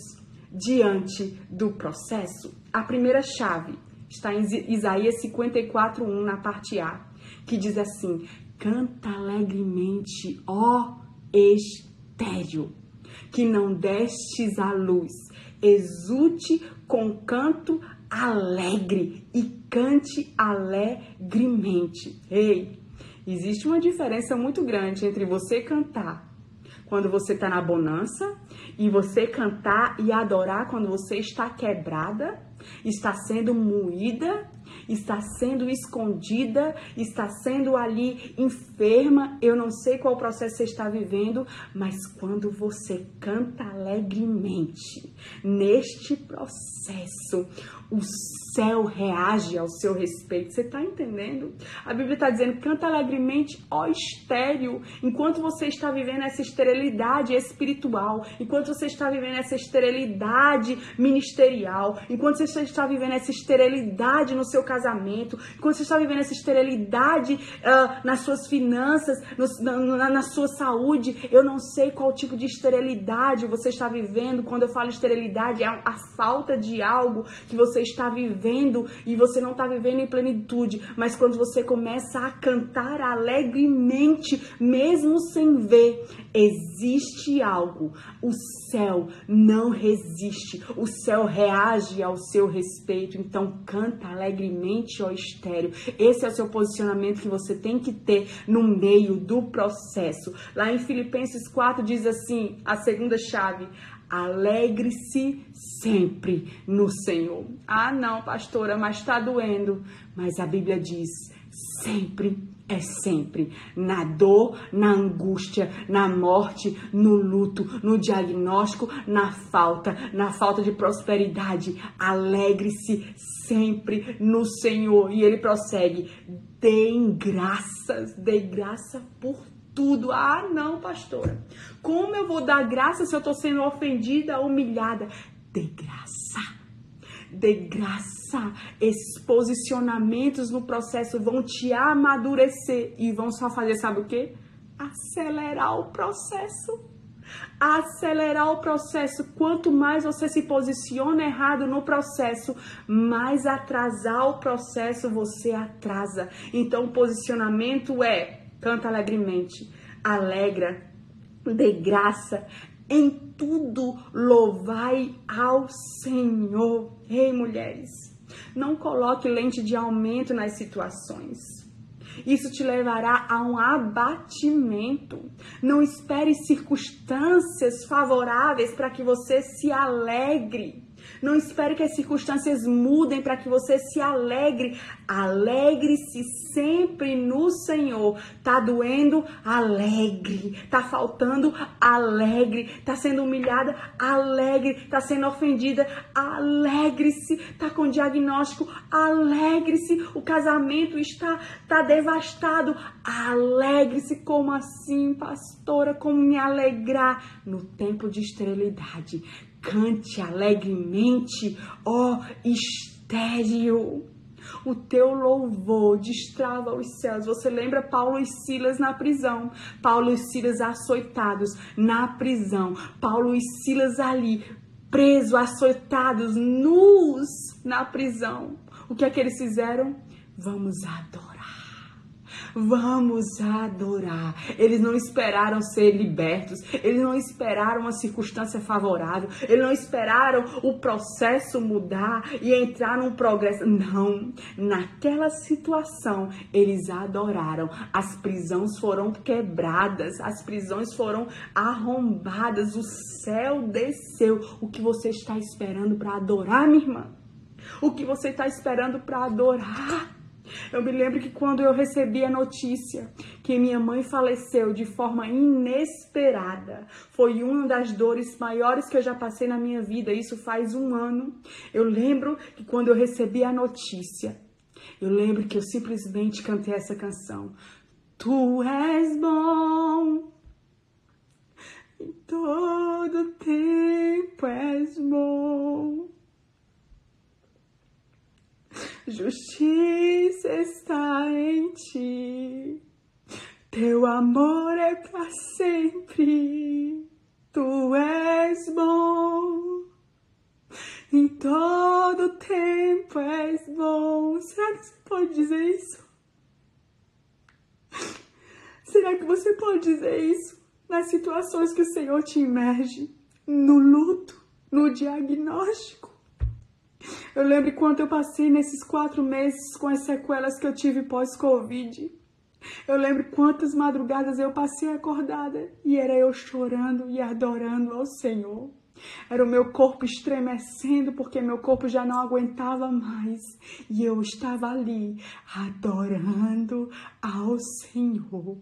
diante do processo. A primeira chave está em Isaías 54:1 na parte A, que diz assim: Canta alegremente, ó estéreo, que não destes a luz. Exulte com canto alegre e cante alegremente. Ei, Existe uma diferença muito grande entre você cantar quando você está na bonança e você cantar e adorar quando você está quebrada, está sendo moída, está sendo escondida, está sendo ali enferma. Eu não sei qual processo você está vivendo, mas quando você canta alegremente neste processo, o céu reage ao seu respeito. Você está entendendo? A Bíblia está dizendo: canta alegremente, ó estéreo, enquanto você está vivendo essa esterilidade espiritual, enquanto você está vivendo essa esterilidade ministerial, enquanto você está vivendo essa esterilidade no seu casamento, enquanto você está vivendo essa esterilidade uh, nas suas finanças, no, na, na sua saúde. Eu não sei qual tipo de esterilidade você está vivendo. Quando eu falo esterilidade, é a falta de algo que você está vivendo vivendo e você não está vivendo em plenitude, mas quando você começa a cantar alegremente, mesmo sem ver, existe algo. O céu não resiste, o céu reage ao seu respeito. Então canta alegremente, ó estéreo. Esse é o seu posicionamento que você tem que ter no meio do processo. Lá em Filipenses 4 diz assim, a segunda chave: Alegre-se sempre no Senhor. Ah, não, pastora, mas está doendo. Mas a Bíblia diz: sempre é sempre. Na dor, na angústia, na morte, no luto, no diagnóstico, na falta, na falta de prosperidade. Alegre-se sempre no Senhor. E ele prossegue: deem graças, dê graça por tudo. Ah, não, pastora. Como eu vou dar graça se eu estou sendo ofendida, humilhada? Dê graça. Dê graça. Esses posicionamentos no processo vão te amadurecer e vão só fazer, sabe o quê? Acelerar o processo acelerar o processo. Quanto mais você se posiciona errado no processo, mais atrasar o processo você atrasa. Então, posicionamento é canta alegremente, alegra, dê graça, em tudo louvai ao Senhor. Ei, mulheres, não coloque lente de aumento nas situações. Isso te levará a um abatimento. Não espere circunstâncias favoráveis para que você se alegre. Não espere que as circunstâncias mudem para que você se alegre. Alegre-se sempre no Senhor. Tá doendo? Alegre. Tá faltando? Alegre. Tá sendo humilhada? Alegre. Tá sendo ofendida? Alegre-se. Tá com diagnóstico? Alegre-se. O casamento está tá devastado? Alegre-se. Como assim, pastora? Como me alegrar no tempo de esterilidade? Cante alegremente, ó estéreo. O teu louvor destrava os céus. Você lembra Paulo e Silas na prisão? Paulo e Silas açoitados na prisão. Paulo e Silas ali, presos, açoitados, nus na prisão. O que é que eles fizeram? Vamos adorar. Vamos adorar. Eles não esperaram ser libertos, eles não esperaram uma circunstância favorável, eles não esperaram o processo mudar e entrar num progresso. Não, naquela situação eles adoraram. As prisões foram quebradas, as prisões foram arrombadas, o céu desceu. O que você está esperando para adorar, minha irmã? O que você está esperando para adorar? Eu me lembro que quando eu recebi a notícia que minha mãe faleceu de forma inesperada, foi uma das dores maiores que eu já passei na minha vida. Isso faz um ano. Eu lembro que quando eu recebi a notícia, eu lembro que eu simplesmente cantei essa canção. Tu és bom, em todo tempo és bom. Justiça está em ti, teu amor é para sempre. Tu és bom, em todo tempo és bom. Será que você pode dizer isso? Será que você pode dizer isso nas situações que o Senhor te imerge? No luto, no diagnóstico? Eu lembro quanto eu passei nesses quatro meses com as sequelas que eu tive pós-Covid. Eu lembro quantas madrugadas eu passei acordada e era eu chorando e adorando ao Senhor. Era o meu corpo estremecendo porque meu corpo já não aguentava mais e eu estava ali adorando ao Senhor.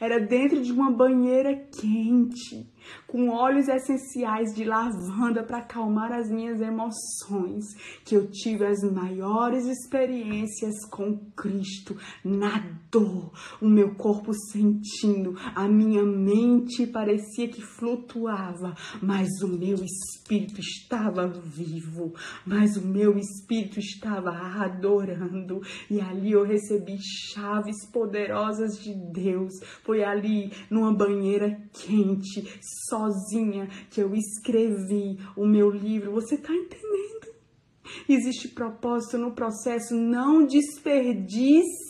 Era dentro de uma banheira quente, com óleos essenciais de lavanda para acalmar as minhas emoções, que eu tive as maiores experiências com Cristo, na dor, o meu corpo sentindo, a minha mente parecia que flutuava, mas o meu espírito estava vivo, mas o meu espírito estava adorando, e ali eu recebi chaves poderosas de Deus. Foi ali numa banheira quente, sozinha, que eu escrevi o meu livro. Você está entendendo? Existe propósito no processo, não desperdice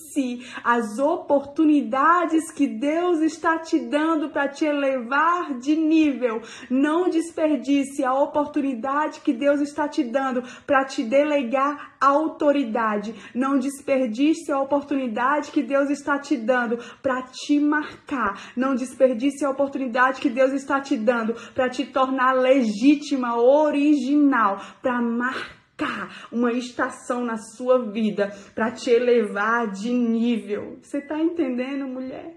as oportunidades que Deus está te dando para te elevar de nível. Não desperdice a oportunidade que Deus está te dando para te delegar autoridade. Não desperdice a oportunidade que Deus está te dando para te marcar. Não desperdice a oportunidade que Deus está te dando para te tornar legítima, original, para marcar marcar uma estação na sua vida para te elevar de nível. Você está entendendo, mulher?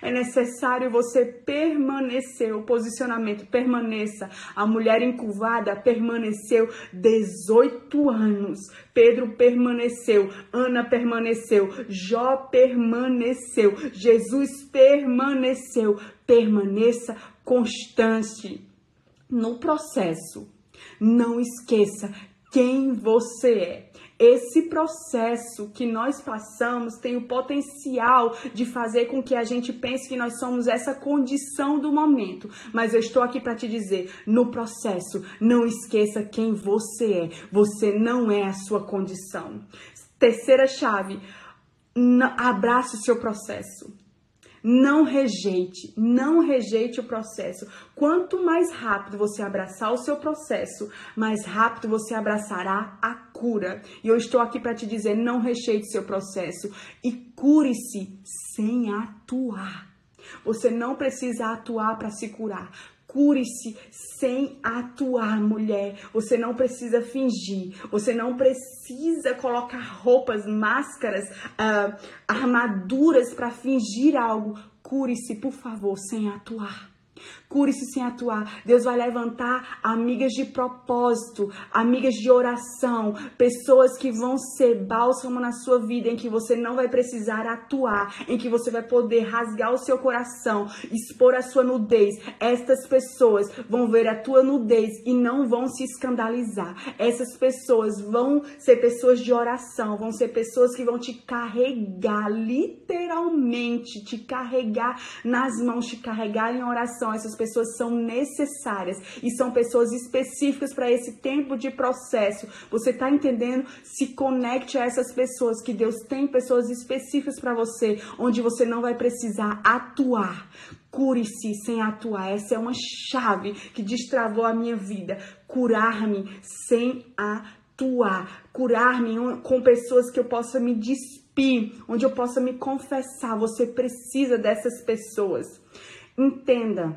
É necessário você permanecer, o posicionamento permaneça. A mulher encurvada permaneceu 18 anos. Pedro permaneceu, Ana permaneceu, Jó permaneceu, Jesus permaneceu. Permaneça constante no processo. Não esqueça quem você é. Esse processo que nós passamos tem o potencial de fazer com que a gente pense que nós somos essa condição do momento. Mas eu estou aqui para te dizer: no processo, não esqueça quem você é. Você não é a sua condição. Terceira chave: abrace o seu processo. Não rejeite, não rejeite o processo. Quanto mais rápido você abraçar o seu processo, mais rápido você abraçará a cura. E eu estou aqui para te dizer: não rejeite seu processo e cure-se sem atuar. Você não precisa atuar para se curar. Cure-se sem atuar, mulher. Você não precisa fingir. Você não precisa colocar roupas, máscaras, uh, armaduras para fingir algo. Cure-se, por favor, sem atuar. Cure-se sem atuar. Deus vai levantar amigas de propósito, amigas de oração, pessoas que vão ser bálsamo na sua vida, em que você não vai precisar atuar, em que você vai poder rasgar o seu coração, expor a sua nudez. Estas pessoas vão ver a tua nudez e não vão se escandalizar. Essas pessoas vão ser pessoas de oração, vão ser pessoas que vão te carregar, literalmente, te carregar nas mãos, te carregar em oração essas pessoas são necessárias e são pessoas específicas para esse tempo de processo. Você está entendendo? Se conecte a essas pessoas, que Deus tem pessoas específicas para você, onde você não vai precisar atuar. Cure-se sem atuar. Essa é uma chave que destravou a minha vida. Curar-me sem atuar. Curar-me com pessoas que eu possa me despir, onde eu possa me confessar. Você precisa dessas pessoas. Entenda,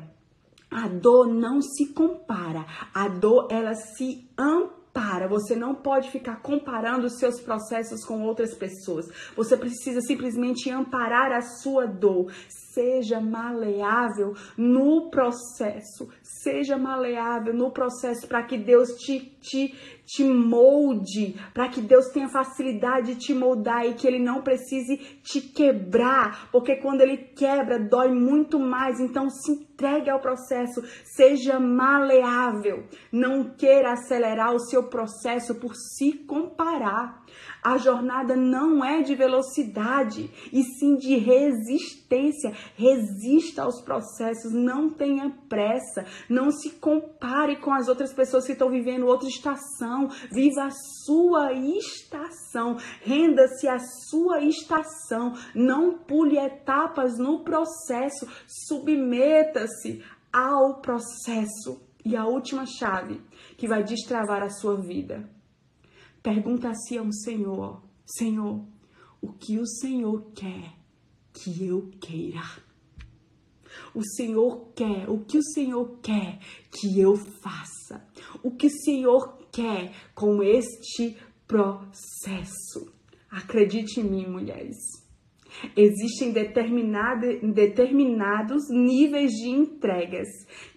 a dor não se compara, a dor ela se ampara. Você não pode ficar comparando os seus processos com outras pessoas. Você precisa simplesmente amparar a sua dor. Seja maleável no processo. Seja maleável no processo para que Deus te, te, te molde, para que Deus tenha facilidade de te moldar e que Ele não precise te quebrar, porque quando Ele quebra, dói muito mais. Então, se entregue ao processo, seja maleável, não queira acelerar o seu processo por se comparar. A jornada não é de velocidade, e sim de resistência. Resista aos processos, não tenha pressa, não se compare com as outras pessoas que estão vivendo outra estação. Viva a sua estação, renda-se à sua estação, não pule etapas no processo, submeta-se ao processo. E a última chave que vai destravar a sua vida Pergunta-se ao Senhor: Senhor, o que o Senhor quer que eu queira. O Senhor quer, o que o Senhor quer que eu faça. O que o Senhor quer com este processo. Acredite em mim, mulheres. Existem determinados níveis de entregas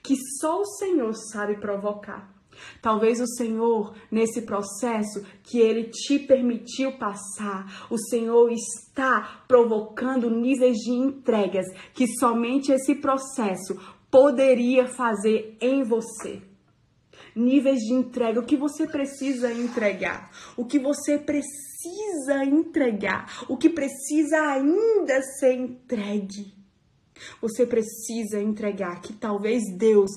que só o Senhor sabe provocar. Talvez o Senhor, nesse processo que ele te permitiu passar, o Senhor está provocando níveis de entregas que somente esse processo poderia fazer em você. Níveis de entrega, o que você precisa entregar, o que você precisa entregar, o que precisa ainda ser entregue. Você precisa entregar que talvez Deus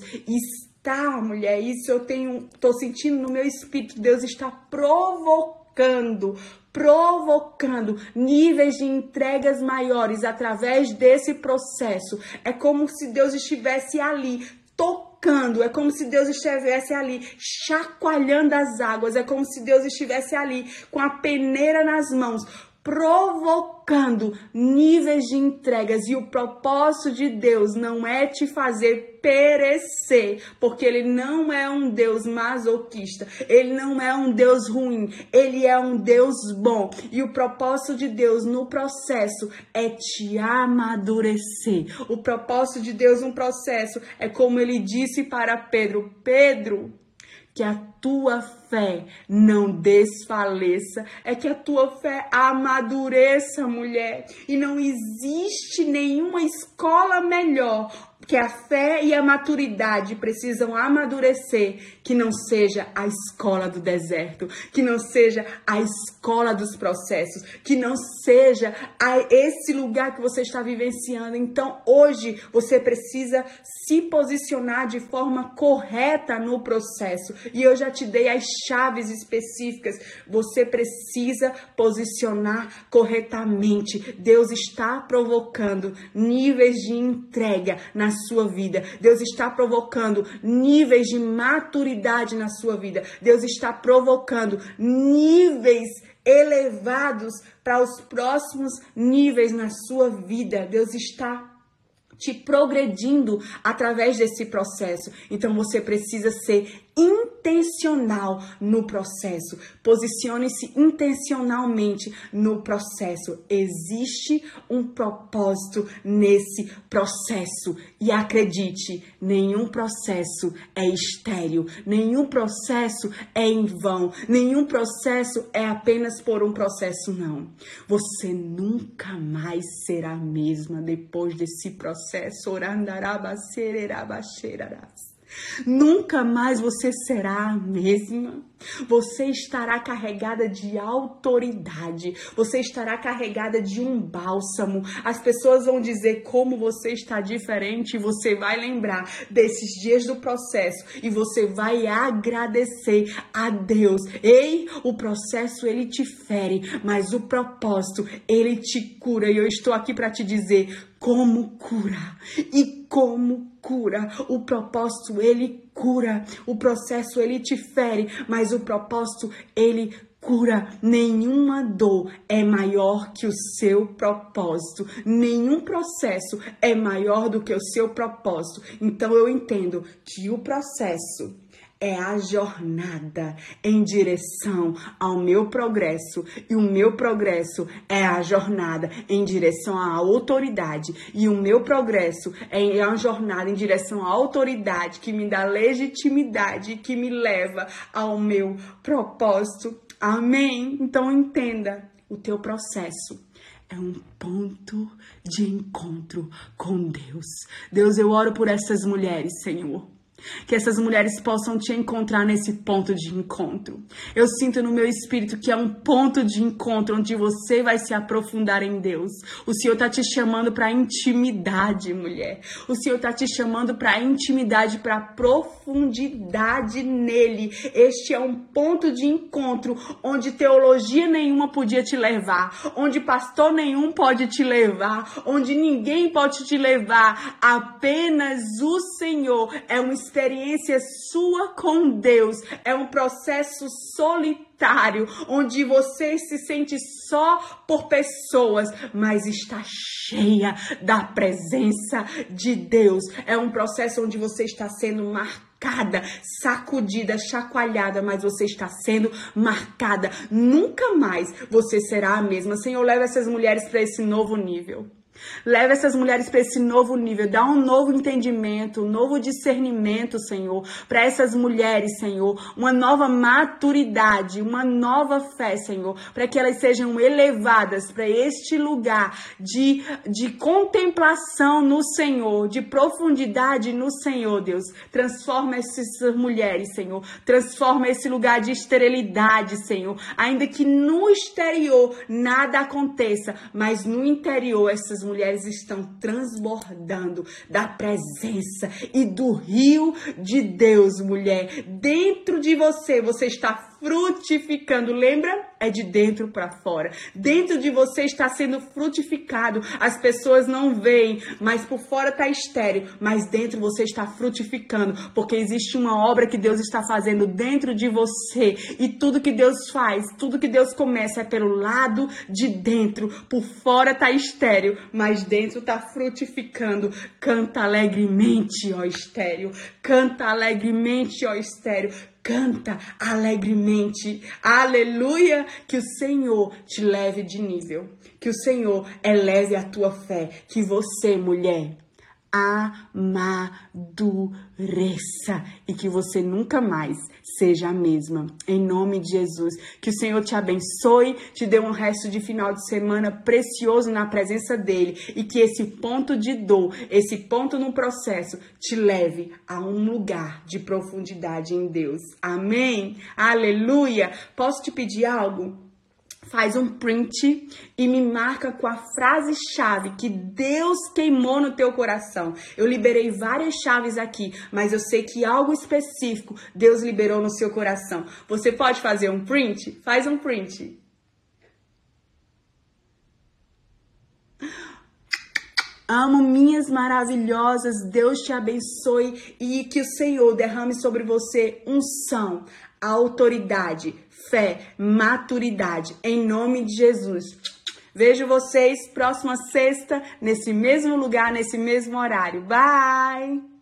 tá, mulher, isso eu tenho, tô sentindo no meu espírito, Deus está provocando, provocando níveis de entregas maiores através desse processo. É como se Deus estivesse ali tocando, é como se Deus estivesse ali chacoalhando as águas, é como se Deus estivesse ali com a peneira nas mãos, provocando níveis de entregas. E o propósito de Deus não é te fazer perecer, porque Ele não é um Deus masoquista, Ele não é um Deus ruim, Ele é um Deus bom. E o propósito de Deus no processo é te amadurecer. O propósito de Deus no processo é como Ele disse para Pedro: Pedro, que a tua fé não desfaleça, é que a tua fé amadureça, mulher. E não existe nenhuma escola melhor que a fé e a maturidade precisam amadurecer, que não seja a escola do deserto, que não seja a escola dos processos, que não seja a esse lugar que você está vivenciando. Então, hoje você precisa se posicionar de forma correta no processo. E eu já te dei as chaves específicas. Você precisa posicionar corretamente. Deus está provocando níveis de entrega na sua vida. Deus está provocando níveis de maturidade na sua vida. Deus está provocando níveis elevados para os próximos níveis na sua vida. Deus está te progredindo através desse processo. Então você precisa ser intencional no processo. Posicione-se intencionalmente no processo. Existe um propósito nesse processo. E acredite, nenhum processo é estéril, nenhum processo é em vão, nenhum processo é apenas por um processo, não. Você nunca mais será a mesma depois desse processo. Orandaraba sereraba cheirarás. Nunca mais você será a mesma. Você estará carregada de autoridade. Você estará carregada de um bálsamo. As pessoas vão dizer como você está diferente você vai lembrar desses dias do processo e você vai agradecer a Deus. Ei, o processo ele te fere, mas o propósito ele te cura. E eu estou aqui para te dizer como cura e como cura. O propósito ele cura. O processo ele te fere, mas o propósito ele cura. Nenhuma dor é maior que o seu propósito. Nenhum processo é maior do que o seu propósito. Então eu entendo que o processo é a jornada em direção ao meu progresso e o meu progresso é a jornada em direção à autoridade e o meu progresso é a jornada em direção à autoridade que me dá legitimidade que me leva ao meu propósito. Amém? Então entenda, o teu processo é um ponto de encontro com Deus. Deus, eu oro por essas mulheres, Senhor que essas mulheres possam te encontrar nesse ponto de encontro. Eu sinto no meu espírito que é um ponto de encontro onde você vai se aprofundar em Deus. O Senhor está te chamando para intimidade, mulher. O Senhor está te chamando para intimidade, para profundidade nele. Este é um ponto de encontro onde teologia nenhuma podia te levar, onde pastor nenhum pode te levar, onde ninguém pode te levar. Apenas o Senhor é um experiência sua com Deus, é um processo solitário, onde você se sente só por pessoas, mas está cheia da presença de Deus. É um processo onde você está sendo marcada, sacudida, chacoalhada, mas você está sendo marcada. Nunca mais você será a mesma. Senhor, leva essas mulheres para esse novo nível. Leva essas mulheres para esse novo nível, dá um novo entendimento, um novo discernimento, Senhor, para essas mulheres, Senhor, uma nova maturidade, uma nova fé, Senhor, para que elas sejam elevadas para este lugar de, de contemplação no Senhor, de profundidade no Senhor, Deus. Transforma essas mulheres, Senhor, transforma esse lugar de esterilidade, Senhor, ainda que no exterior nada aconteça, mas no interior essas mulheres estão transbordando da presença e do rio de Deus, mulher. Dentro de você, você está frutificando. Lembra? É de dentro para fora. Dentro de você está sendo frutificado. As pessoas não veem, mas por fora está estéreo, mas dentro você está frutificando, porque existe uma obra que Deus está fazendo dentro de você. E tudo que Deus faz, tudo que Deus começa é pelo lado de dentro. Por fora está estéreo, mas dentro está frutificando. Canta alegremente, ó estéreo. Canta alegremente, ó estéreo canta alegremente. Aleluia! Que o Senhor te leve de nível. Que o Senhor eleve a tua fé. Que você, mulher, amadureça e que você nunca mais seja a mesma. Em nome de Jesus. Que o Senhor te abençoe, te dê um resto de final de semana precioso na presença dele e que esse ponto de dor, esse ponto no processo, te leve a um lugar de profundidade em Deus. Amém? Aleluia! Posso te pedir algo? Faz um print e me marca com a frase-chave que Deus queimou no teu coração. Eu liberei várias chaves aqui, mas eu sei que algo específico Deus liberou no seu coração. Você pode fazer um print? Faz um print. Amo minhas maravilhosas, Deus te abençoe e que o Senhor derrame sobre você unção, autoridade, fé, maturidade. Em nome de Jesus. Vejo vocês próxima sexta, nesse mesmo lugar, nesse mesmo horário. Bye!